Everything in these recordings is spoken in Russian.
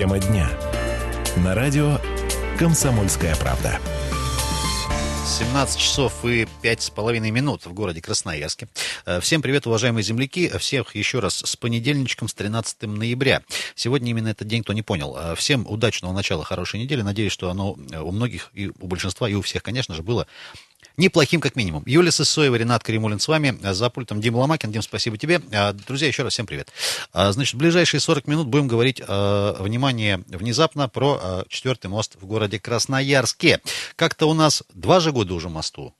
Тема дня. На радио «Комсомольская правда». 17 часов и пять с половиной минут в городе Красноярске. Э, всем привет, уважаемые земляки. Всех еще раз с понедельничком, с 13 ноября. Сегодня именно этот день, кто не понял. Э, всем удачного начала хорошей недели. Надеюсь, что оно у многих, и у большинства, и у всех, конечно же, было неплохим как минимум. Юлия Сысоева, Ренат Каримулин с вами. За пультом Дима Ломакин. Дим, спасибо тебе. А, друзья, еще раз всем привет. А, значит, в ближайшие 40 минут будем говорить, а, внимание, внезапно про четвертый мост в городе Красноярске. Как-то у нас два же года уже мосту.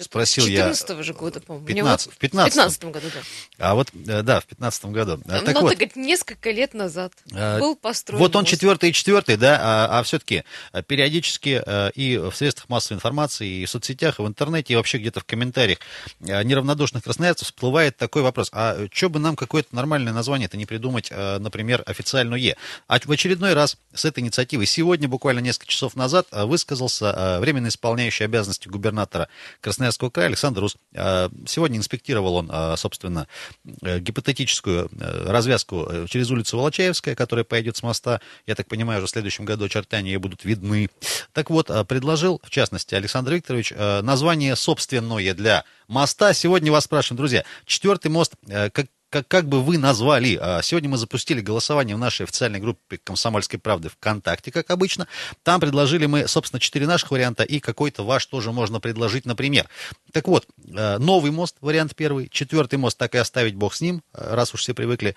Спросил 14 -го же года, по-моему. 15, в 15, 15 году, да. А вот, э, да, в 15 году. А, так ну, вот, так, несколько лет назад а, был построен Вот он четвертый и четвертый, да, а, а все-таки э, периодически и в средствах массовой информации, и в соцсетях, и в интернете, и вообще где-то в комментариях неравнодушных красноярцев всплывает такой вопрос, а что бы нам какое-то нормальное название-то не придумать, например, официальное? А в очередной раз с этой инициативой сегодня, буквально несколько часов назад, высказался временно исполняющий обязанности губернатора Красноярска Красноярского края Александр Рус. А, сегодня инспектировал он, а, собственно, э, гипотетическую э, развязку э, через улицу Волочаевская, которая пойдет с моста. Я так понимаю, уже в следующем году очертания будут видны. Так вот, а, предложил, в частности, Александр Викторович, название собственное для моста. Сегодня вас спрашиваем, друзья, четвертый мост, как как, как бы вы назвали? А, сегодня мы запустили голосование в нашей официальной группе «Комсомольской правды» ВКонтакте, как обычно. Там предложили мы, собственно, четыре наших варианта, и какой-то ваш тоже можно предложить, например. Так вот, а, новый мост, вариант первый. Четвертый мост так и оставить, бог с ним, а, раз уж все привыкли.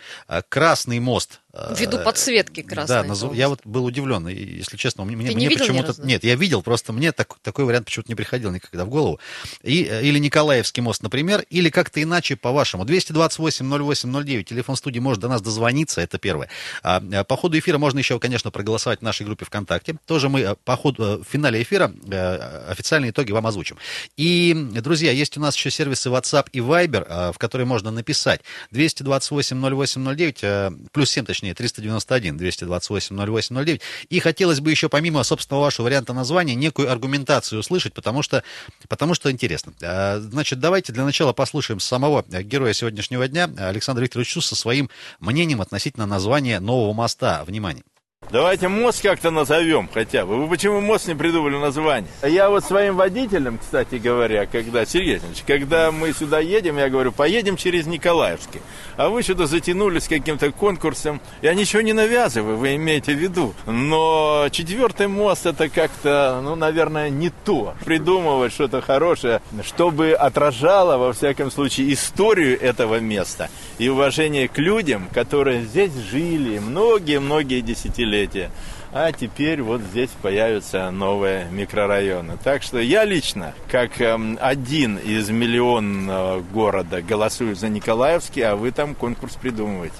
Красный мост. Ввиду подсветки красной. Да, назов... я вот был удивлен, если честно. Мне, мне почему-то... Нет, я видел, просто мне так, такой вариант почему-то не приходил никогда в голову. И, или Николаевский мост, например, или как-то иначе, по-вашему. 228 0809. Телефон студии может до нас дозвониться, это первое. А, а, по ходу эфира можно еще, конечно, проголосовать в нашей группе ВКонтакте. Тоже мы а, по ходу, э, в финале эфира э, официальные итоги вам озвучим. И, друзья, есть у нас еще сервисы WhatsApp и Viber, в которые можно написать 228 0809, э, плюс 7, точнее, 391 228 0809. И хотелось бы еще, помимо, собственно, вашего варианта названия, некую аргументацию услышать, потому что, потому что интересно. Значит, давайте для начала послушаем самого героя сегодняшнего дня, Александр Викторович Чус со своим мнением относительно названия нового моста. Внимание. Давайте мост как-то назовем хотя бы. Вы почему мост не придумали название? Я вот своим водителям, кстати говоря, когда, Сергей когда мы сюда едем, я говорю, поедем через Николаевский. А вы сюда затянулись каким-то конкурсом. Я ничего не навязываю, вы имеете в виду. Но четвертый мост это как-то, ну, наверное, не то. Придумывать что-то хорошее, чтобы отражало, во всяком случае, историю этого места и уважение к людям, которые здесь жили многие-многие десятилетия десятилетия. А теперь вот здесь появятся новые микрорайоны. Так что я лично, как эм, один из миллионного города, голосую за Николаевский, а вы там конкурс придумываете.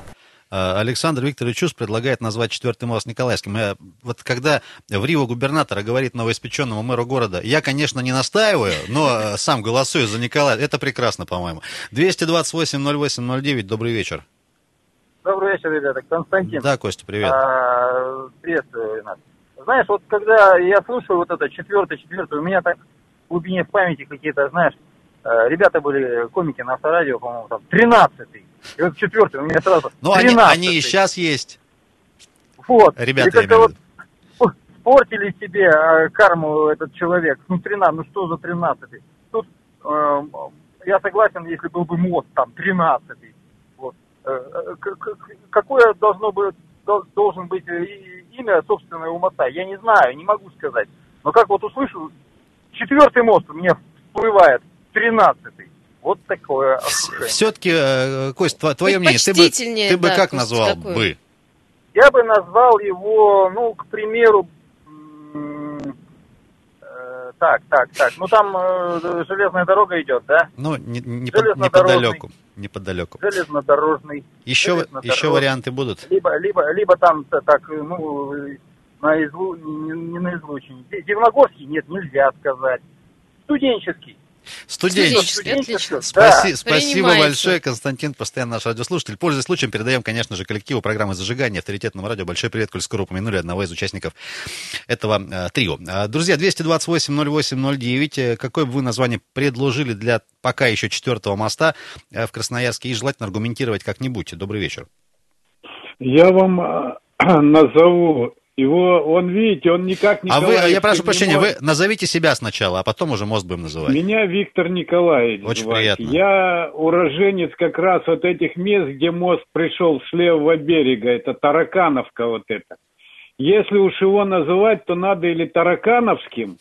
А, Александр Викторович Чус предлагает назвать четвертый мост Николаевским. Э, вот когда в Рио губернатора говорит новоиспеченному мэру города, я, конечно, не настаиваю, но э, сам голосую за Николая. Это прекрасно, по-моему. 228-08-09, добрый вечер. Добрый вечер, ребята. Константин. Да, Костя, привет. А, приветствую, э, Ренат. Знаешь, вот когда я слушаю вот это четвертое, четвертое, у меня так в глубине в памяти какие-то, знаешь, э, ребята были комики на авторадио, по-моему, там, тринадцатый. И вот четвертый, у меня сразу. Ну, они, они и сейчас есть. Вот. Ребята, и я вот портили себе э, карму этот человек. Ну, 13, ну что за 13-й? Тут э, я согласен, если был бы мост там 13-й какое должно быть, должен быть имя собственное у моста, я не знаю, не могу сказать. Но как вот услышу, четвертый мост мне всплывает, тринадцатый. Вот такое Все-таки, э, Кость, твое мнение, ты бы, ты бы да, как назвал такое? бы? Я бы назвал его, ну, к примеру, так, так, так. Ну там э, железная дорога идет, да? Ну, не, не под, неподалеку. Неподалеку. Железнодорожный. Еще, железнодорожный. еще варианты будут? Либо, либо, либо там так, ну, на излу... не, не на излучине. Дивногорский нет, нельзя сказать. Студенческий. Студенческий. Отлично. Спаси, да. Спасибо большое, Константин, постоянно наш радиослушатель. Пользуясь случаем, передаем, конечно же, коллективу программы «Зажигание» авторитетному радио. Большой привет, коль скоро упомянули одного из участников этого э, трио. А, друзья, 228-08-09. Э, какое бы вы название предложили для пока еще четвертого моста э, в Красноярске? И желательно аргументировать как-нибудь. Добрый вечер. Я вам назову. Его, он, видите, он никак не... А вы, я прошу прощения, вы назовите себя сначала, а потом уже мост будем называть. Меня Виктор Николаевич Очень звать. приятно. Я уроженец как раз вот этих мест, где мост пришел с левого берега. Это Таракановка вот это. Если уж его называть, то надо или Таракановским,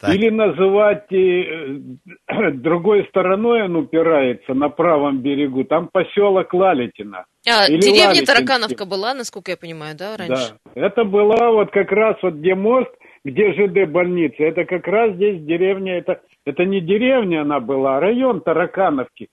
так. Или называть э, другой стороной он упирается на правом берегу. Там поселок Лалитина. А, Или деревня Лалитинский. Таракановка была, насколько я понимаю, да, раньше? Да. Это была вот как раз вот где мост, где ЖД больница. Это как раз здесь деревня, это, это не деревня она была, а район Таракановки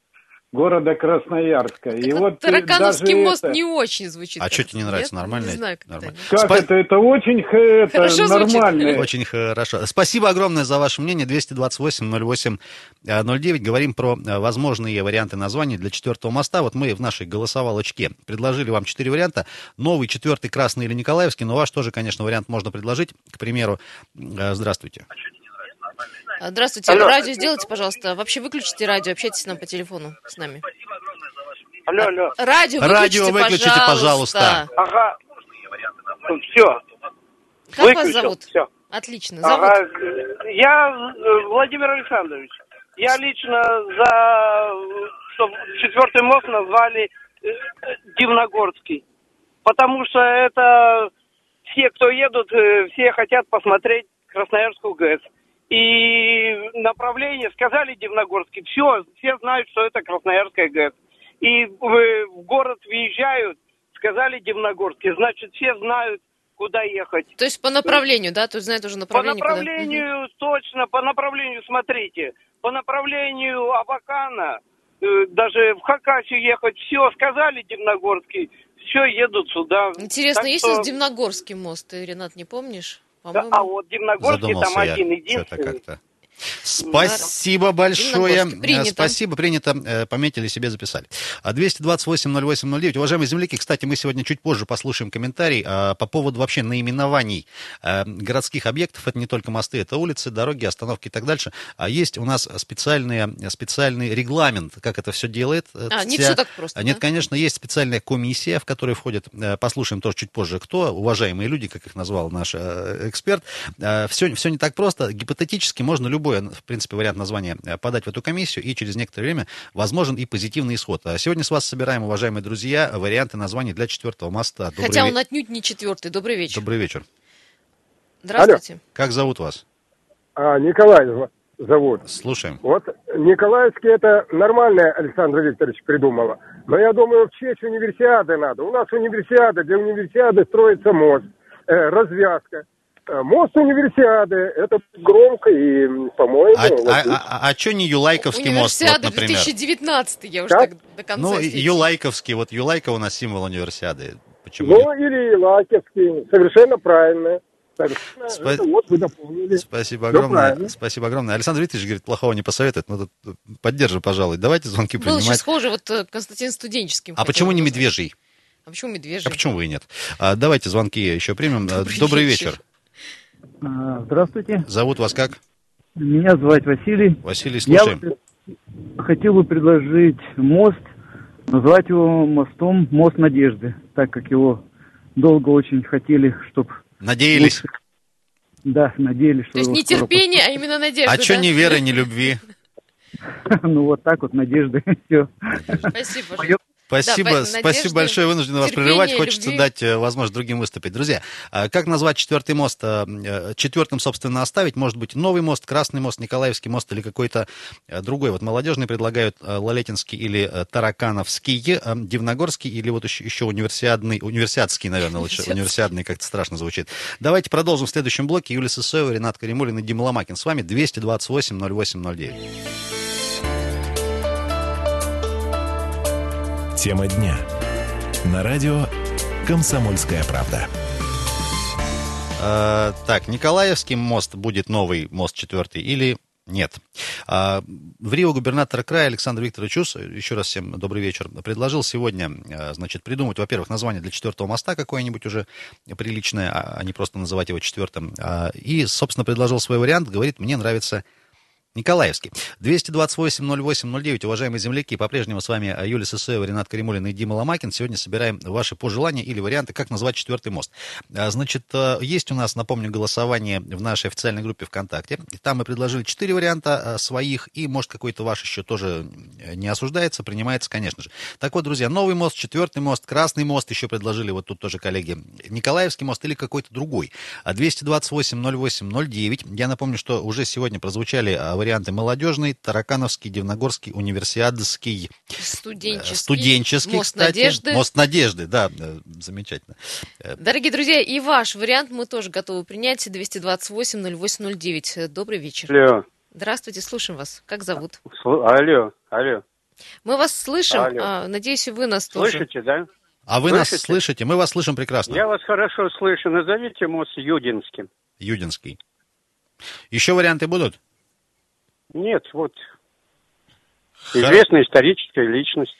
города Красноярска. Так и вот Таракановский мост это... не очень звучит. А что тебе не нравится? Нормально? Не знаю, как, нормально. как Спа... это? Это очень это хорошо нормально. Звучит. Очень хорошо. Спасибо огромное за ваше мнение. 228-08-09. Э, Говорим про э, возможные варианты названий для четвертого моста. Вот мы в нашей голосовалочке предложили вам четыре варианта. Новый, четвертый, красный или Николаевский. Но ваш тоже, конечно, вариант можно предложить. К примеру, э, здравствуйте. А, здравствуйте. Алло. Радио сделайте, пожалуйста. Вообще выключите радио, общайтесь нам по телефону с нами. Алло, алло. Радио выключите, радио выключите пожалуйста. пожалуйста. Ага. Все. Как Выключил. вас зовут? Все. Отлично. Зовут? Ага. Я э, Владимир Александрович. Я лично за чтобы четвертый мост назвали э, Дивногорский. Потому что это все, кто едут, э, все хотят посмотреть Красноярскую ГЭС и направление, сказали Дивногорский, все, все знают, что это Красноярская ГЭС. И в, в город въезжают, сказали Дивногорский, значит, все знают, куда ехать. То есть по направлению, да? То есть знают уже направление? По направлению, куда? точно, по направлению, смотрите, по направлению Абакана, э, даже в Хакасию ехать, все, сказали Дивногорский, все, едут сюда. Интересно, так есть что... у нас Дивногорский мост, ты, Ренат, не помнишь? Да, а вот Дивногорский там один единственный. Спасибо большое. Принято. Спасибо, принято. Э, пометили себе, записали. 228-08-09. Уважаемые земляки, кстати, мы сегодня чуть позже послушаем комментарий а, по поводу вообще наименований э, городских объектов. Это не только мосты, это улицы, дороги, остановки и так дальше. А есть у нас специальный, специальный регламент, как это все делает. Э, а, не все так просто. Нет, да? конечно, есть специальная комиссия, в которой входит, послушаем тоже чуть позже, кто, уважаемые люди, как их назвал наш эксперт. Все, все не так просто. Гипотетически можно любой любой, в принципе, вариант названия э, подать в эту комиссию, и через некоторое время возможен и позитивный исход. А сегодня с вас собираем, уважаемые друзья, варианты названий для четвертого моста. Добрый Хотя он отнюдь не четвертый. Добрый вечер. Добрый вечер. Здравствуйте. Алло. Как зовут вас? А, Николай зовут. Слушаем. Вот Николаевский это нормальное Александр Викторович придумала. Но я думаю, в честь универсиады надо. У нас универсиада, для универсиады строится мост, э, развязка. Э, мост универсиады, это громко и, по-моему... А, вот, а, а, а, что не Юлайковский мост, вот, например? 2019, я уже так до конца... Ну, Юлайковский, вот Юлайка у нас символ универсиады. Почему ну, нет? или Юлайковский, совершенно правильно. Спа... вот вы дополнили. Спасибо огромное. Да, Спасибо огромное. Александр Викторович говорит, плохого не посоветует, но тут поддержи, пожалуй. Давайте звонки Был принимать. Был схоже, вот э, Константин Студенческим. А почему не медвежий? А почему медвежий? А почему вы нет? А, давайте звонки еще примем. Добрый, Добрый вечер. вечер. А, здравствуйте. Зовут вас как? Меня зовут Василий. Василий, слушаем. Я хотел бы предложить мост, назвать его мостом «Мост Надежды», так как его долго очень хотели, чтобы... Надеялись? Лучше... Да, надеялись. То есть не терпение, а именно надежда, А да? что ни веры, ни любви? Ну вот так вот, надежды, все. Спасибо. Спасибо, да, спасибо большое. Вынужден вас прерывать. Хочется любви. дать э, возможность другим выступить. Друзья, а как назвать четвертый мост? Э, э, четвертым, собственно, оставить. Может быть, новый мост, Красный мост, Николаевский мост или какой-то другой. Вот молодежные предлагают Лалетинский или Таракановский, Дивногорский или вот еще, еще универсиадный, универсиадский, наверное, лучше. Универсиадный как-то страшно звучит. Давайте продолжим в следующем блоке. Юлия Сысоева, Ренат Каримулин и Дима Ломакин. С вами 228 08 09. Тема дня. На радио «Комсомольская правда». А, так, Николаевский мост будет новый мост четвертый или нет. А, в Рио губернатор края Александр Викторович Ус, еще раз всем добрый вечер, предложил сегодня, а, значит, придумать, во-первых, название для четвертого моста какое-нибудь уже приличное, а не просто называть его четвертым. И, собственно, предложил свой вариант, говорит, мне нравится Николаевский. 228-08-09, уважаемые земляки, по-прежнему с вами Юлия Сысоева, Ренат Каримулин и Дима Ломакин. Сегодня собираем ваши пожелания или варианты, как назвать четвертый мост. А, значит, э, есть у нас, напомню, голосование в нашей официальной группе ВКонтакте. Там мы предложили четыре варианта э, своих, и, может, какой-то ваш еще тоже не осуждается, принимается, конечно же. Так вот, друзья, новый мост, четвертый мост, красный мост еще предложили, вот тут тоже коллеги, Николаевский мост или какой-то другой. 228-08-09. Я напомню, что уже сегодня прозвучали а, варианты молодежный, Таракановский, Дивногорский, универсиадский, студенческий, студенческий мост кстати. надежды. Мост надежды, да, э, замечательно. Э, Дорогие друзья, и ваш вариант мы тоже готовы принять. 228-08-09. Добрый вечер. Алло. Здравствуйте, слушаем вас. Как зовут? Алло, алло. Мы вас слышим. Алло. А, надеюсь, и вы нас тоже. Слышите, да? А вы Слышите? нас слышите? Мы вас слышим прекрасно. Я вас хорошо слышу. Назовите мост Юдинским. Юдинский. Еще варианты будут? Нет, вот. Хор- Известная историческая личность.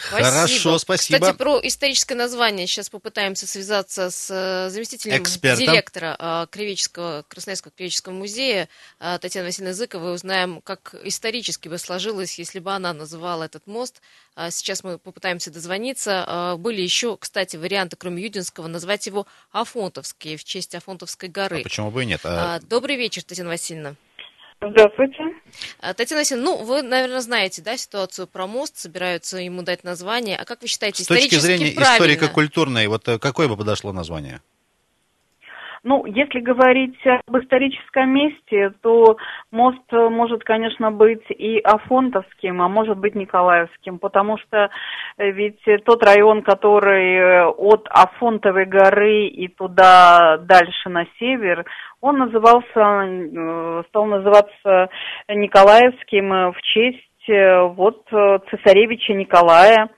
Хорошо, спасибо. Кстати, про историческое название сейчас попытаемся связаться с э, заместителем Экспертом. директора э, Кривеческого, Красноярского Кривеческого музея э, Татьяной Васильевной Зыковой. Узнаем, как исторически бы сложилось, если бы она называла этот мост. Сейчас мы попытаемся дозвониться. Были еще, кстати, варианты, кроме Юдинского, назвать его Афонтовский, в честь Афонтовской горы. А почему бы и нет? А, Добрый вечер, Татьяна Васильевна. Здравствуйте. А, Татьяна Васильевна, ну, вы, наверное, знаете, да, ситуацию про мост, собираются ему дать название. А как вы считаете, С точки зрения правильно? историко-культурной, вот э, какое бы подошло название? Ну, если говорить об историческом месте, то мост э, может, конечно, быть и Афонтовским, а может быть Николаевским, потому что э, ведь тот район, который э, от Афонтовой горы и туда дальше на север, он назывался, стал называться Николаевским в честь вот цесаревича Николая,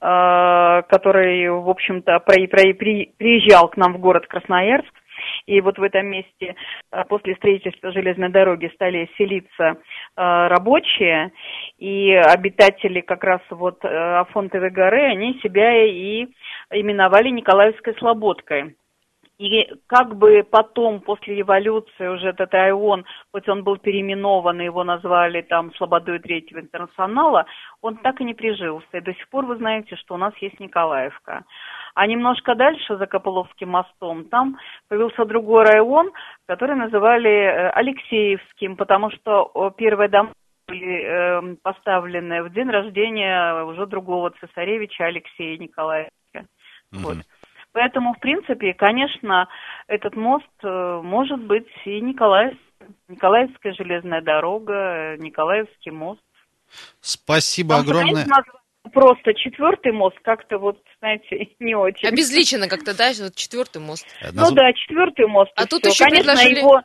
который, в общем-то, при- при- при- приезжал к нам в город Красноярск. И вот в этом месте э, после строительства железной дороги стали селиться э, рабочие, и обитатели как раз вот э, Афонтовой горы, они себя и именовали Николаевской Слободкой. И как бы потом, после революции, уже этот район, хоть он был переименован, и его назвали там Слободой Третьего Интернационала, он так и не прижился. И до сих пор вы знаете, что у нас есть Николаевка. А немножко дальше, за Копыловским мостом, там появился другой район, который называли э, Алексеевским, потому что первые дома были э, поставлены в день рождения уже другого цесаревича Алексея Николаевича. Вот. Поэтому, в принципе, конечно, этот мост э, может быть и Николаев, Николаевская железная дорога, э, Николаевский мост. Спасибо что, огромное. назвать Просто четвертый мост как-то вот, знаете, не очень. Обезличено как-то, да, вот четвертый мост. Э, Ну да, четвертый мост. А тут всё. еще конечно, предложили- его,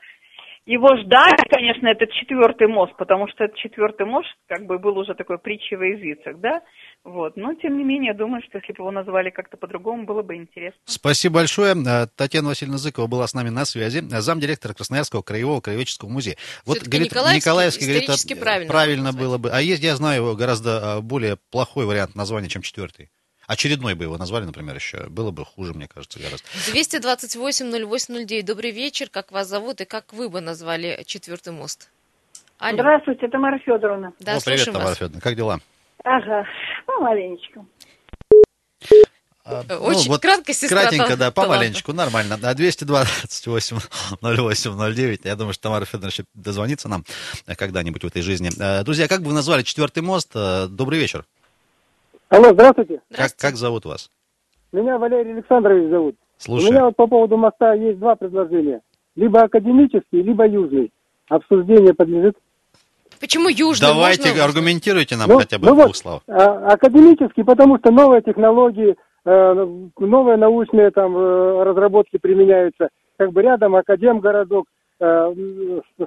его ждали, конечно, этот четвертый мост, потому что этот четвертый мост как бы был уже такой притчей во языцах, да? Вот. Но, тем не менее, я думаю, что если бы его назвали как-то по-другому, было бы интересно. Спасибо большое. Э, Татьяна Васильевна Зыкова была с нами на связи, э, замдиректора Красноярского краевого краеведческого музея. Вот, говорит, Николаевский говорит, исторически э, правильно правильно было бы. А есть, я знаю, гораздо э, более плохой вариант названия, чем четвертый. Очередной бы его назвали, например, еще. Было бы хуже, мне кажется, гораздо. 228-08-09. Добрый вечер. Как вас зовут и как вы бы назвали четвертый мост? Алло. Здравствуйте, Тамара Федоровна. Да, О, привет, Тамара вас. Федоровна. Как дела? Ага, ну, маленечко. А, Очень кратко, сестра, Кратенько, да, помаленечку, нормально. А 228 08 09. Я думаю, что Тамара Федоровна еще дозвонится нам когда-нибудь в этой жизни. Э, Друзья, как бы вы назвали четвертый мост? Э, Добрый вечер. Алло, здравствуйте. Как, как зовут вас? Меня Валерий Александрович зовут. Слушаю. У меня вот по поводу моста есть два предложения. Либо академический, либо южный. Обсуждение подлежит. Почему южный? Давайте Можно- аргументируйте нам Ну, хотя бы ну в вот, двух словах. а, академический, потому что новые технологии, э, новые научные там э, разработки применяются. Как бы рядом академгородок э,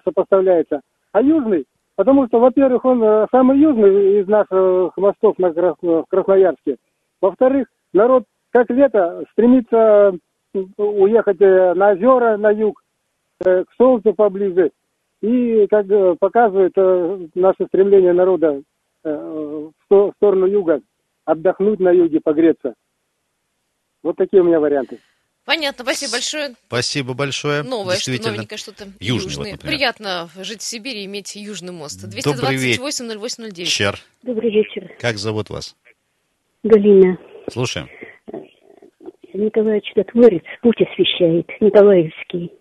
сопоставляется. А южный, потому что, во-первых, он э, самый южный из наших мостов на Крас- в Красноярске. Во-вторых, народ как лето стремится уехать э, на озера, на юг, э, к солнцу поближе. И, как показывает наше стремление народа в сторону юга, отдохнуть на юге, погреться. Вот такие у меня варианты. Понятно, спасибо большое. Спасибо большое. Новое, что новенькое что-то. Южный, вот, например. Приятно жить в Сибири и иметь южный мост. Добрый вечер. 228-08-09. Чер. Добрый вечер, Как зовут вас? Галина. Слушаем. Николай Чудотворец путь освещает, Николаевский.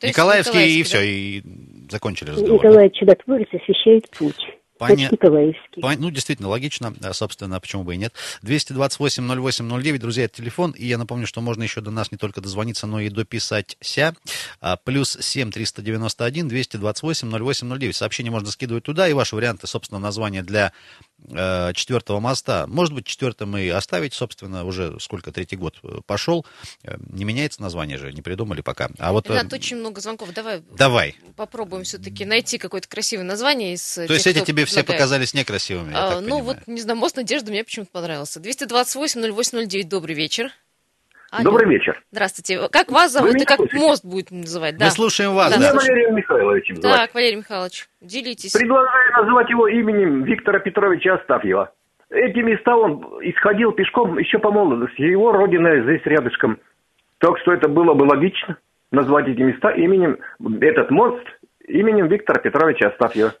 Есть Николаевский, и Николаевский, все, да? и закончили разговор. Николай Чудотворец освещает путь. Поня-. Пон- Ну, действительно, логично, а, собственно, почему бы и нет. 228-08-09, друзья, это телефон, и я напомню, что можно еще до нас не только дозвониться, но и дописаться. А, Плюс 7-391-228-08-09. Сообщение можно скидывать туда, и ваши варианты, собственно, названия для э, четвертого моста. Может быть, четвертым и оставить, собственно, уже сколько, третий год э, пошел. Э, Не меняется название же, не придумали пока. А вот... э, Ренат, очень много звонков. Давай Давай. попробуем все-таки найти какое-то красивое название из То есть эти тебе все показались некрасивыми, я А, так ну понимаю. вот, не знаю, мост Надежды мне почему-то понравился. 228-08-09, добрый вечер. Алло. Добрый вечер. Здравствуйте. Как вас зовут Вы и как слышите? мост будет называть? Мы слушаем вас, да. да. Меня слушаем. Валерием Михайловичем зовут. Так, Валерий Михайлович, делитесь. Предлагаю называть его именем Виктора Петровича Астафьева. Эти места он исходил пешком еще по молодости. Его родина здесь рядышком. Так что это было бы логично назвать эти места именем, этот мост именем Виктора Петровича Астафьева.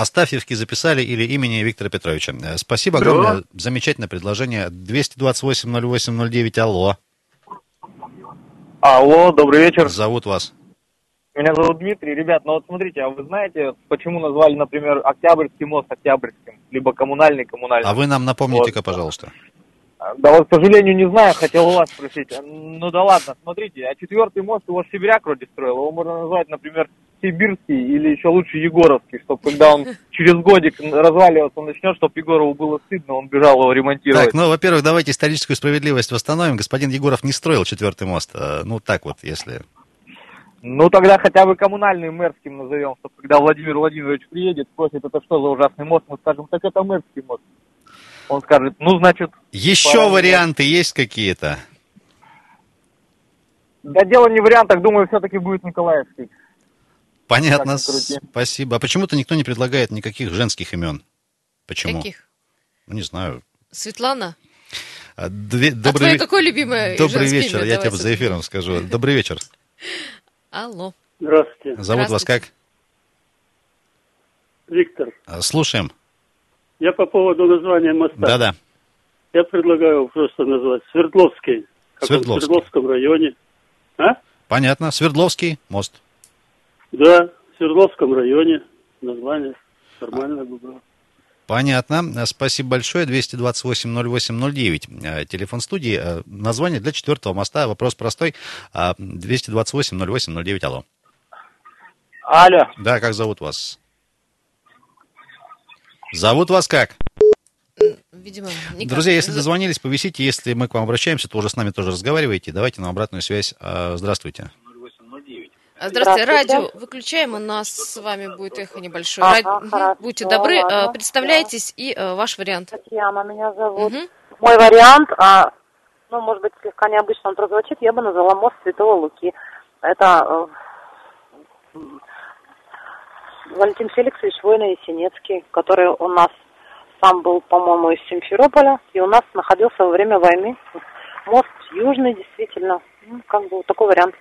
Астафьевский записали или имени Виктора Петровича. Э, Спасибо огромное. Замечательное предложение. 228-08-09, алло. Алло, добрый вечер. Зовут вас. Меня зовут Дмитрий. Ребят, ну вот смотрите, а вы знаете, почему назвали, например, Октябрьский мост Октябрьским, либо коммунальный коммунальный? А вы нам напомните-ка, пожалуйста. Да вот, к сожалению, не знаю, хотел у вас спросить. Ну да ладно, смотрите, а четвертый мост его Сибиряк вроде строил, его можно назвать, например, Сибирский или еще лучше Егоровский, чтобы когда он через годик разваливаться начнет, чтобы Егорову было стыдно, он бежал его ремонтировать. Так, ну, во-первых, давайте историческую справедливость восстановим. Господин Егоров не строил четвертый мост. Э, Ну, так вот, если... Ну тогда хотя бы коммунальный мэрским назовем, чтобы когда Владимир Владимирович приедет, спросит, это что за ужасный мост, мы скажем, так это мэрский мост. Он скажет, ну значит... Еще пора варианты есть какие-то? Да дело не в вариантах, думаю, все-таки будет Николаевский. Понятно, спасибо. А почему-то никто не предлагает никаких женских имен. Почему? Каких? Ну, не знаю. Светлана? А, две- а добрый твое ве- какое любимое Добрый вечер, имя? я Давай, тебе за эфиром скажу. Добрый вечер. Алло. Здравствуйте. Зовут вас как? Виктор. А, Слушаем. Я по поводу названия моста. Да-да. Я предлагаю просто назвать Свердловский. Как Свердловский. В Свердловском районе. А? Понятно. Свердловский мост. Да, в Свердловском районе. Название нормальное бы было. Понятно. Э, Спасибо большое. 228-08-09. Э, Телефон студии. Э, Название для четвертого моста. Вопрос простой. А, 228-08-09. Алло. Алло. Да, как зовут вас? Зовут вас как? Видимо, никак. Друзья, если дозвонились, повисите. Если мы к вам обращаемся, то уже с нами тоже разговариваете. Давайте нам обратную связь. А, Здравствуйте. Здравствуйте, Здравствуйте. радио выключаем, у нас с вами будет эхо небольшое. Ага, Ради- хорошо, Будьте добры, ладно, а, представляйтесь и а, ваш вариант. Татьяна меня зовут. Мой вариант, а, ну, может быть, слегка необычно он прозвучит, я бы назвала мост Святого Луки. Это э, Валентин Феликсович Воина-Есенецкий, который у нас сам был, по-моему, из Симферополя, и у нас находился во время войны. Мост южный, действительно. Ну, как бы такой вариант.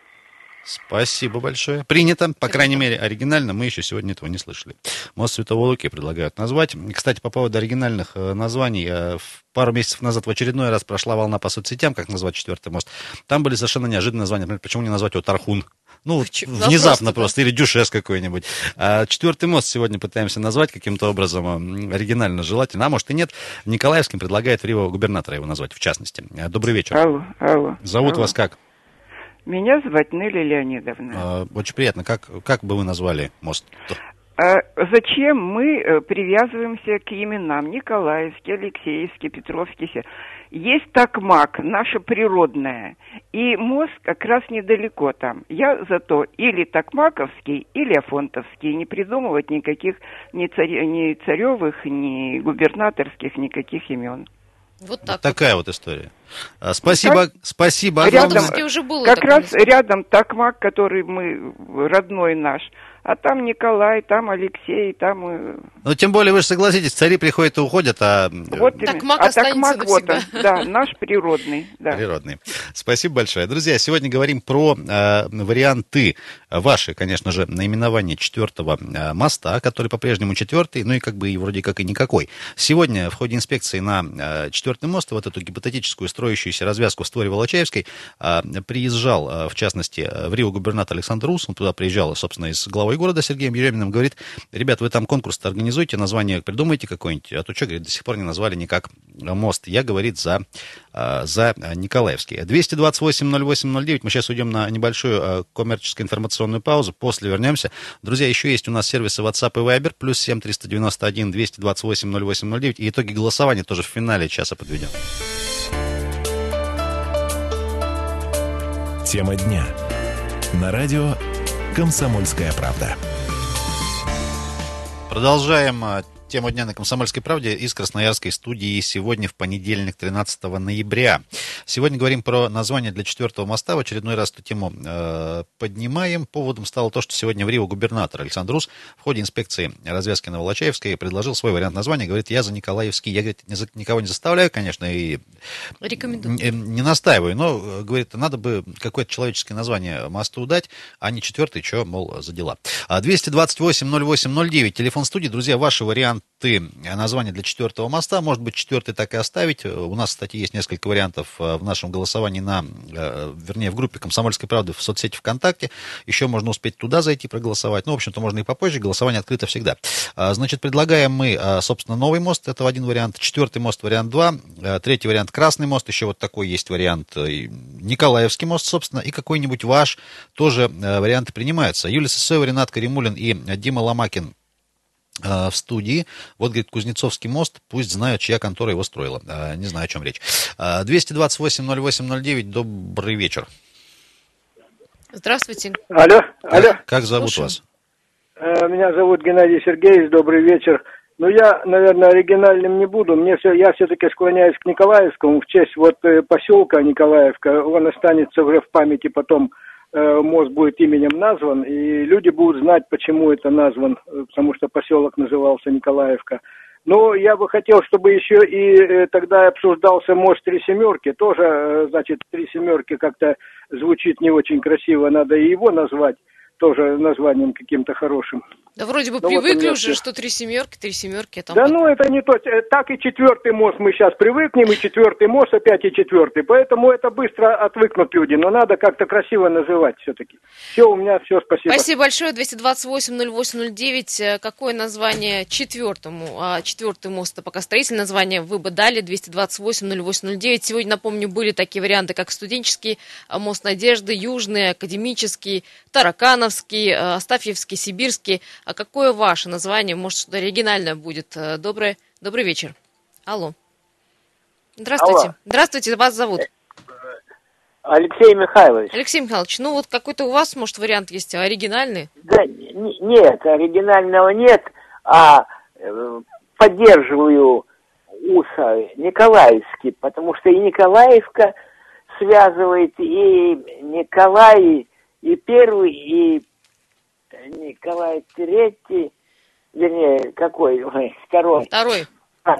Спасибо большое. Принято. По крайней мере, оригинально. Мы еще сегодня этого не слышали. Мост Святого Луки предлагают назвать. Кстати, по поводу оригинальных э, названий. э, Пару месяцев назад в очередной раз прошла волна по соцсетям, как назвать четвертый мост. Там были совершенно неожиданные названия. Например, почему не назвать его Тархун? Ну, Чё, внезапно просто, просто. Или Дюшес какой-нибудь. А четвертый мост сегодня пытаемся назвать каким-то образом м, оригинально, желательно. А может и нет. Николаевским предлагает Рио губернатора его назвать, в частности. Э, Добрый вечер. Алло, алло. Зовут алло. вас как? Меня звать Нелли Леонидовна. Э, Очень приятно. Как, как бы вы назвали мост? А зачем мы э, привязываемся к именам Николаевский, Алексеевский, Петровский? Есть такмак, наша природная, и мост как раз недалеко там. Я зато или такмаковский, или афонтовский, не придумывать никаких ни, царе- ни царевых, ни губернаторских, никаких имен. Вот так. Такая вот история. Спасибо, спасибо Рядом, уже было как раз рядом такмак, который мы, родной наш, А там Николай, там Алексей, там... э, Ну, тем более, вы же согласитесь, цари приходят и уходят, а... Вот Так мак а так мак вот он, да, наш природный, да. Природный. Спасибо большое. Друзья, сегодня говорим про э, варианты, ваши, конечно же, наименования четвертого э, моста, который по-прежнему четвертый, ну и как бы и вроде как и никакой. Сегодня в ходе инспекции на э, четвертый мост, вот эту гипотетическую строящуюся развязку в створе Волочаевской, э, приезжал, э, в частности, э, в Рио губернатор Александр Рус, он туда приезжал, собственно, из главой города Сергеем Ереминым, говорит, ребят, вы там конкурс организуйте, название придумайте какое-нибудь, а то что, говорит, до сих пор не назвали никак мост. Я, говорит, за, э, за э, Николаевский. 228-08-09, мы сейчас уйдем на небольшую э, коммерческую информационную паузу, после вернемся. Друзья, еще есть у нас сервисы WhatsApp и Viber, плюс 7 391 228 0809, и итоги голосования тоже в финале часа подведем. Тема дня. На радио «Комсомольская правда». Продолжаем а, тему дня на «Комсомольской правде» из Красноярской студии сегодня в понедельник, 13 ноября. Сегодня говорим про название для четвертого моста. В очередной раз эту тему э, поднимаем. Поводом стало то, что сегодня в Рио губернатор Александр Рус в ходе инспекции развязки на Волочаевской предложил свой вариант названия. Говорит, я за Николаевский. Я, говорит, никого не заставляю, конечно, и Рекомендую. не, не настаиваю, но, э, говорит, надо бы какое-то человеческое название мосту дать, а не четвертый, что, мол, за дела. А 228-08-09, телефон студии. Друзья, ваши варианты э, названия для четвертого моста. Может быть, четвертый так и оставить. У нас, кстати, есть несколько вариантов э, в нашем голосовании на, э, вернее, в группе «Комсомольской правды» в соцсети ВКонтакте. Еще можно успеть туда зайти проголосовать. Ну, в общем-то, можно и попозже. Голосование открыто всегда. А, Значит, предлагаем мы, а, собственно, новый мост. Это один вариант. Четвертый мост, вариант 2. А, Третий вариант Красный мост. Еще вот такой есть вариант. Николаевский мост, собственно. И какой-нибудь ваш тоже э, варианты принимаются. Юлия Сысоева, Ренат Каримулин и Дима Ломакин в студии. Вот, говорит, Кузнецовский мост, пусть знают, чья контора его строила. Э, Не знаю, о чем речь. Э, 228-08-09, добрый вечер. Здравствуйте. Алло, алло. Как зовут Слушаем. вас? Э, Меня зовут Геннадий Сергеевич, добрый вечер. Ну, я, наверное, оригинальным не буду. Мне все, я все-таки склоняюсь к Николаевскому в честь вот э, поселка Николаевка. Он останется уже в памяти потом, э, мост будет именем назван, и люди будут знать, почему это назван, э, потому что поселок назывался Николаевка. Но я бы хотел, чтобы еще и э, тогда обсуждался мост Три Семерки. Тоже, э, значит, Три Семерки как-то звучит не очень красиво. Надо и его назвать тоже названием каким-то хорошим. Да вроде бы Ну, вот привыкли меня уже, что три семерки, три семерки. а Там Да ну это не то. Э, Так и четвертый мост мы сейчас привыкнем, и четвертый мост опять и четвертый. Поэтому это быстро отвыкнут люди. Но надо как-то красиво называть все-таки. Все, у меня все, спасибо. Спасибо большое. 228-08-09. Э, Какое название четвертому? А, четвертый мост это пока строительное название. Вы бы дали 228-08-09. Сегодня, напомню, были такие варианты, как студенческий а, мост Надежды, Южный, Академический, Таракановский, э, Астафьевский, Сибирский. А какое ваше название? Может, что-то оригинальное будет? Э, Добрый, добрый вечер. Алло. Здравствуйте. Алло. Здравствуйте, вас зовут? Алексей Михайлович. Алексей Михайлович, ну вот какой-то у вас, может, вариант есть оригинальный? Да, нет, оригинального нет, а э, поддерживаю Уса Николаевский, потому что и Николаевка связывает и Николай, и первый, и Николай Третий, вернее, какой, ой, второй. Второй. А,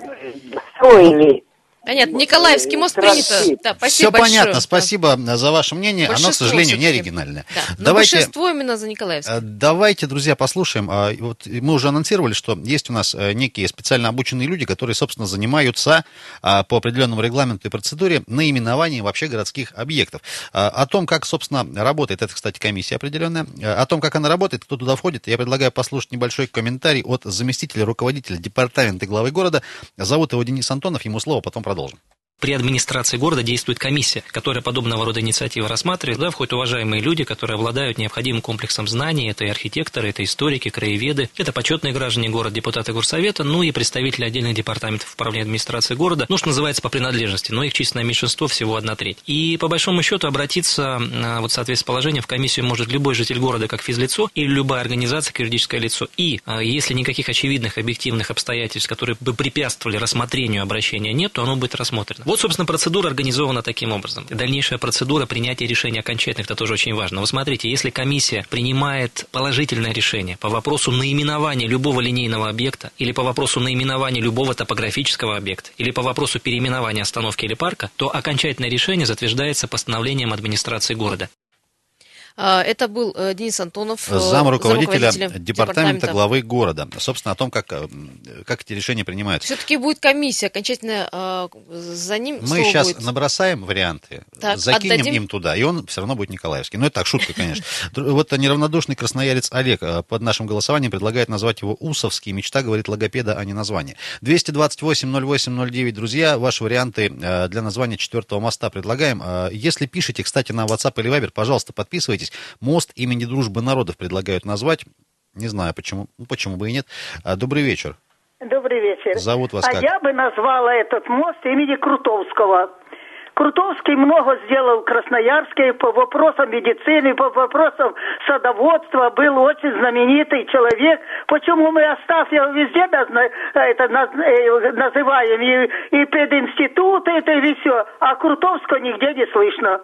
Строили Понятно, Николаевский мост принято. Да, Все спасибо большое. понятно, спасибо за ваше мнение. Оно, к Большинство сожалению, не оригинальное. Да. Но Давайте, большинство именно за Николаевский. э, давайте, друзья, послушаем. А, Вот мы уже анонсировали, что есть у нас э, некие специально обученные люди, которые, собственно, занимаются а, по определенному регламенту и процедуре наименованием вообще городских объектов. А, О том, как, собственно, работает, это, кстати, комиссия определенная, э, о том, как она работает, кто туда входит, я предлагаю послушать небольшой комментарий от заместителя руководителя департамента главы города. Зовут его Денис Антонов, ему слово, потом продолжим. продолжим. При администрации города действует комиссия, которая подобного рода инициативы рассматривает. Туда входят уважаемые люди, которые обладают необходимым комплексом знаний. Это и архитекторы, это историки, краеведы, это почетные граждане города, депутаты горсовета, ну и представители отдельных департаментов управления администрации города, ну, что называется, по принадлежности, но их численное меньшинство всего одна треть. И по большому счету обратиться, а, вот, соответственно, положение в комиссию может любой житель города как физлицо или любая организация как юридическое лицо. И а, если никаких очевидных объективных обстоятельств, которые бы препятствовали рассмотрению обращения нет, то оно будет рассмотрено. Вот, собственно, процедура организована таким образом. Дальнейшая процедура принятия решения окончательных, это тоже очень важно. Вы смотрите, если комиссия принимает положительное решение по вопросу наименования любого линейного объекта или по вопросу наименования любого топографического объекта или по вопросу переименования остановки или парка, то окончательное решение затверждается постановлением администрации города. А, Это был э, Денис Антонов, э, Зам руководителя замруководителя департамента главы города. Собственно, о том, как, э, как эти решения принимаются. Все-таки будет комиссия, окончательно э, за ним Мы сейчас будет. набросаем варианты, Так, закинем отдадим? им туда, и он все равно будет Николаевский. Ну, это так, шутка, конечно. Вот неравнодушный красноярец Олег под нашим голосованием предлагает назвать его Усовский. Мечта, говорит логопеда, а не название. 228-08-09, друзья, ваши варианты для названия четвертого моста предлагаем. Если пишете, кстати, на WhatsApp или Viber, пожалуйста, подписывайтесь. Мост имени Дружбы народов предлагают назвать. Не знаю, почему, ну, почему бы и нет. А, Добрый вечер. Добрый вечер. Зовут вас а как? я бы назвала этот мост имени Крутовского. Крутовский много сделал в Красноярске по вопросам медицины, по вопросам садоводства. Был очень знаменитый человек. Почему мы Астафьева везде назна- это, э, называем? И, и пединститут это и все. А Крутовского нигде не слышно.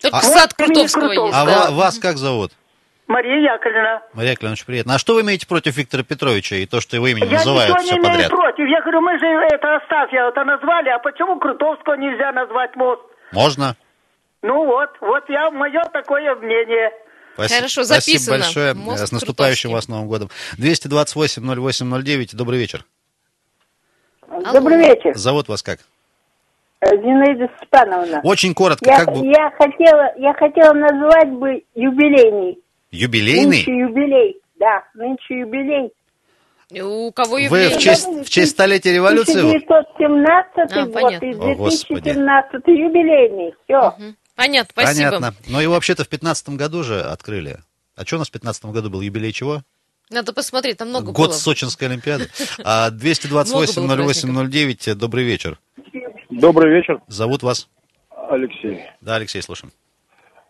Только А- сад Крутовского есть. А да. ва- вас как зовут? Мария Яковлевна. Мария Яковлевна, очень приятно. А что вы имеете против Виктора Петровича и то, что его имени Я называют ничего все не имею подряд? против. Я говорю, мы же это Астафьева это назвали, а почему Крутовского нельзя назвать мост? Можно? Ну вот, вот я, мое такое мнение. Спасибо, Хорошо, Спасибо записано. большое. Мост С наступающим Крутовский. вас Новым годом. 228-08-09. Добрый вечер. Добрый вечер. Зовут вас как? Э, Зинаида Степановна. Очень коротко, Я, как бы... я хотела, я хотела назвать бы юбилейный. Юбилейный? Нынче юбилей. Да, нынче юбилей. У кого Вы юбилей? в честь, в честь столетия революции? 1917 А, год понятно. и О, Господи. 2017 юбилейный. Все. Понятно, спасибо. Понятно. Но его вообще-то в 15 году же открыли. А что у нас в 15 году был? Юбилей чего? Надо посмотреть, там много Год было. Сочинской Олимпиады. А, Много было 228-08-09. Добрый вечер. Добрый вечер, Зовут вас? Алексей. Да, Алексей, слушаем.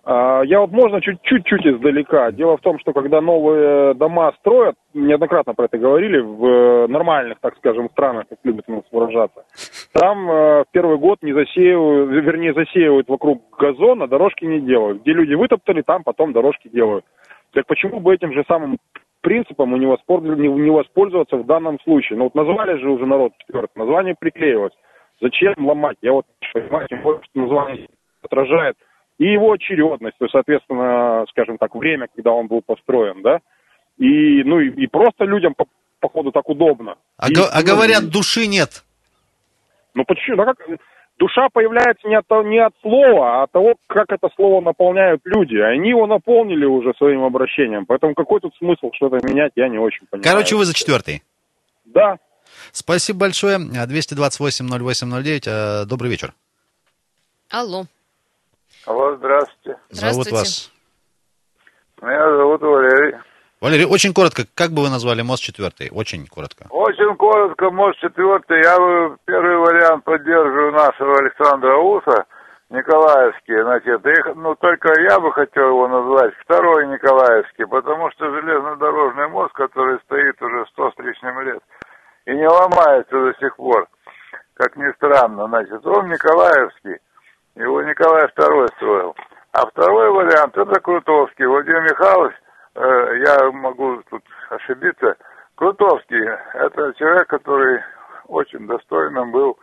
А, Я вот можно чуть- чуть-чуть издалека. Дело в том, что когда новые дома строят, неоднократно про это говорили, в э, нормальных, так скажем, странах, как любят у нас выражаться, там э, в первый год не засеивают, вернее, засеивают вокруг газона, дорожки не делают. Где люди вытоптали, там потом дорожки делают. Так почему бы этим же самым принципом и не воспользоваться, в данном случае? Ну вот назвали же уже народ четвертый, название приклеивать. Зачем ломать? Я вот не понимаю, тем более, что название отражает и его очередность, то есть, соответственно, скажем так, время, когда он был построен, да, и, ну, и, и просто людям, по, походу, так удобно. А, И, го- а ну, говорят, души нет. Ну, почему? Ну, как, душа появляется не от, не от слова, а от того, как это слово наполняют люди. Они его наполнили уже своим обращением, поэтому какой тут смысл что-то менять, я не очень понимаю. Короче, вы за четвертый. Да. Спасибо большое. А, 228-08-09. А, Добрый вечер. Алло. Алло, здравствуйте. Зовут вас? Меня зовут Валерий. Валерий, очень коротко, как бы вы назвали мост четвертый? Очень коротко. Очень коротко, может, четвертый. Я бы первый вариант поддерживаю нашего Александра Уса, Николаевский. Значит, их, ну, только я бы хотел его назвать второй Николаевский, потому что железнодорожный мост, который стоит уже сто с лишним лет, и не ломается до сих пор, как ни странно, значит, он Николаевский, его Николай II строил. А второй вариант это Крутовский. Владимир Михайлович, э, я могу тут ошибиться, Крутовский это человек, который очень достойным был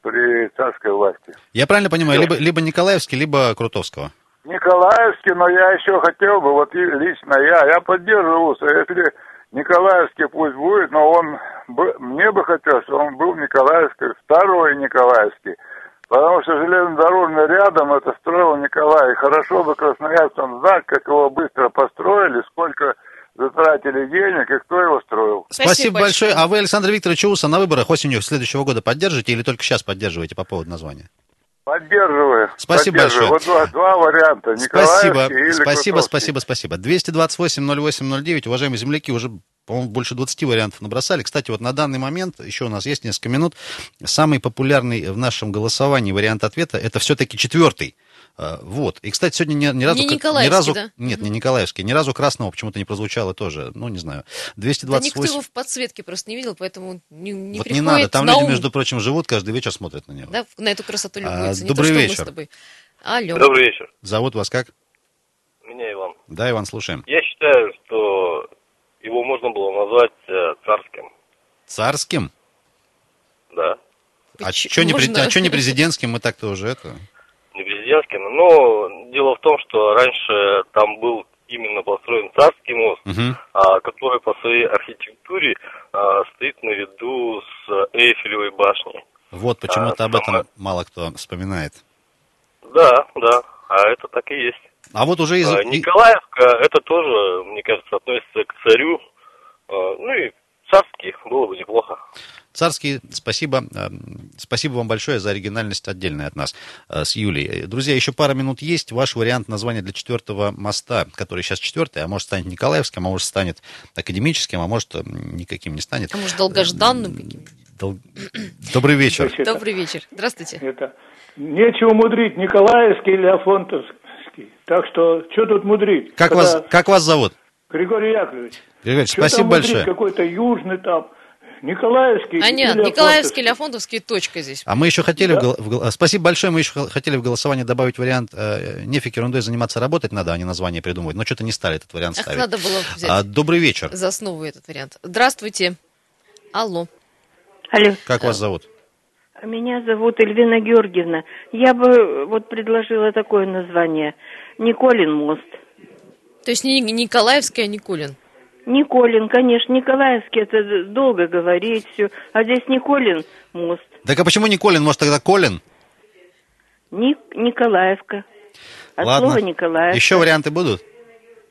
при царской власти. Я правильно понимаю, либо, либо Николаевский, либо Крутовского? Николаевский, но я еще хотел бы, вот лично я, я поддерживаю если Николаевский пусть будет, но он, бы- мне бы хотелось, чтобы он был Николаевский, второй Николаевский. Потому что железнодорожный рядом это строил Николай. И хорошо бы красноярцам знать, как его быстро построили, сколько затратили денег и кто его строил. Спасибо, большое. А вы Александр Викторович Уса на выборах осенью следующего года поддержите или только сейчас поддерживаете по поводу названия? Поддерживаю. Спасибо поддерживаю. большое. Вот два, два варианта. Спасибо, или спасибо, спасибо, спасибо. 228-08-09, уважаемые земляки, уже по-моему, больше 20 вариантов набросали. Кстати, вот на данный момент, еще у нас есть несколько минут, самый популярный в нашем голосовании вариант ответа это все-таки четвертый. А, Вот. И, кстати, сегодня ни, ни разу... Не ни Николаевский, разу, да? Нет, не Николаевский. Ни разу красного почему-то не прозвучало тоже. Ну, не знаю. Да 228... никто его в подсветке просто не видел, поэтому не, не вот не надо. Там на люди, ум, между прочим, живут, каждый вечер смотрят на него. да, на эту красоту А, любуются. не добрый то, что мы вечер. с тобой. Алло. Добрый вечер. Зовут вас как? Меня Иван. Да, Иван, слушаем. Я считаю, что его можно было назвать э, царским. Царским? Да. А что не, а чё не президентским? Мы так-то уже это... Не президентским. Но дело в том, что раньше там был именно построен царский мост, Мгм. а, который по своей архитектуре а, стоит на виду с Эйфелевой башней. Вот почему-то А, об этом мало кто вспоминает. Да, да. А это так и есть. А вот уже из... А, Николаевка, это тоже, мне кажется, относится к царю. А, Ну и царский было бы неплохо. Царский, спасибо. Эм, Спасибо вам большое за оригинальность отдельная от нас э, с Юлей. Э, Друзья, еще пара минут есть. Ваш вариант названия для четвертого моста, который сейчас четвертый, а может станет Николаевским, а может станет академическим, а может э, никаким не станет. А может, долгожданным? Дол- Добрый вечер. Добрый вечер. Здравствуйте. Это нечего мудрить, Николаевский или Афонтовский. Так что, что тут мудрить? Как Когда вас, как вас зовут? Григорий Яковлевич. Григорий, спасибо там мудрить? большое. Какой-то южный там. Николаевский А нет, Николаевский или Афонтовский, точка здесь. А мы еще хотели... Да. в в Спасибо большое. Мы еще хотели в голосование добавить вариант э, «Нефиг ерундой заниматься, работать надо, а не название придумывать». Но что-то не стали этот вариант Ах, ставить. надо было взять А, добрый вечер. за основу этот вариант. Здравствуйте. Алло. Алло. Как вас зовут? Меня зовут Эльвина Георгиевна. Я бы вот предложила такое название. Николин мост. То есть не Николаевский, а Никулин. Николин, конечно, Николаевский, это долго говорить все. А здесь Николин мост. Так а почему не Колин? Может, тогда Колин? Ник, Николаевка. От Ладно. слова Николаевка. Еще варианты будут?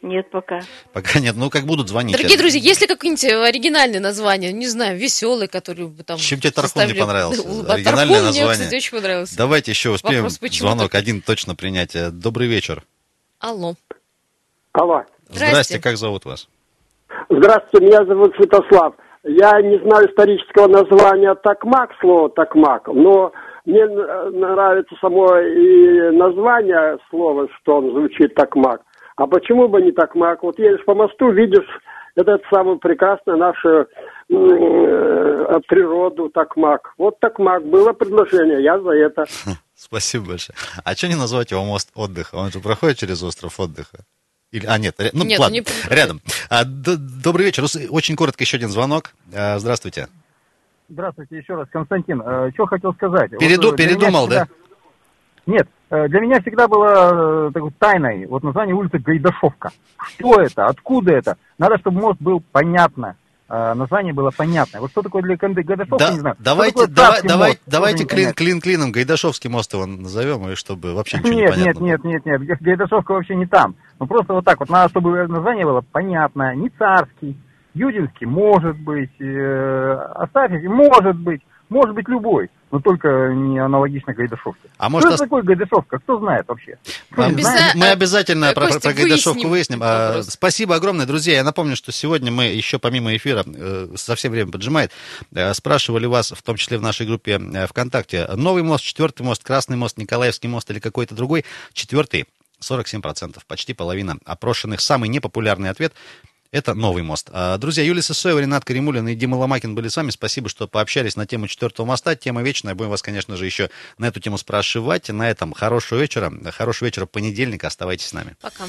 Нет пока. Пока нет. Ну, как будут звонить. Дорогие друзья, есть ли какое-нибудь оригинальное название? Не знаю, веселый, который бы там... Чем тебе Тархун не понравился? Оригинальное Тархун мне, название. кстати, очень понравился. Давайте еще успеем Вопрос, звонок так? один точно принять. Добрый вечер. Алло. Алло. Здрасте, как зовут вас? Здравствуйте, меня зовут Святослав. Я не знаю исторического названия такмак, слово такмак, но мне нравится само и название слова, что он звучит такмак. А почему бы не такмак? Вот едешь по мосту, видишь этот самый прекрасный нашу э, природу такмак. Вот такмак. Было предложение, я за это. Спасибо большое. А что не назвать его мост отдыха? Он же проходит через остров отдыха. Или, а, нет, ну Нет, ладно, не рядом. А, д- добрый вечер. Очень коротко еще один звонок. А, Здравствуйте. Здравствуйте еще раз, Константин. Э, что хотел сказать? Переду- Вот, э, передумал, меня всегда- Нет, э, для меня всегда было э, такой тайной вот название улицы Гайдашовка. Что это? Откуда это? Надо, чтобы мост был понятно. э, Название было понятное. Вот что такое для Гайда- Гайдашовка, Да, не знаю. Давайте, давай- давай- мост? давайте клин, клин клином Гайдашовский мост его назовем, и чтобы вообще ничего не Нет, понятно. нет, нет, нет, нет, Гайдашовка вообще не там. Ну просто вот так вот, надо, чтобы название было понятное, не царский, Юдинский, может быть, э, Астафьевский, может быть, может быть любой, но только не аналогично Гайдашовке. А может, Что ос- это такое Гайдашовка, кто знает вообще? Мы, Кто знает? мы обязательно про, Костя, про Гайдашовку выясним выясним. А, спасибо огромное, друзья. Я напомню, что сегодня мы еще помимо эфира, э, совсем время поджимает, э, спрашивали вас, в том числе в нашей группе э, ВКонтакте, новый мост, четвертый мост, Красный мост, Николаевский мост или какой-то другой. Четвертый 47%, почти половина опрошенных. Самый непопулярный ответ это новый мост. А, Друзья, Юлия Сысоева, Ренат Каримулин и Дима Ломакин были с вами. Спасибо, что пообщались на тему четвертого моста. Тема вечная. Будем вас, конечно же, еще на эту тему спрашивать. На этом хорошего вечера. Хорошего вечера понедельника. Оставайтесь с нами. Пока.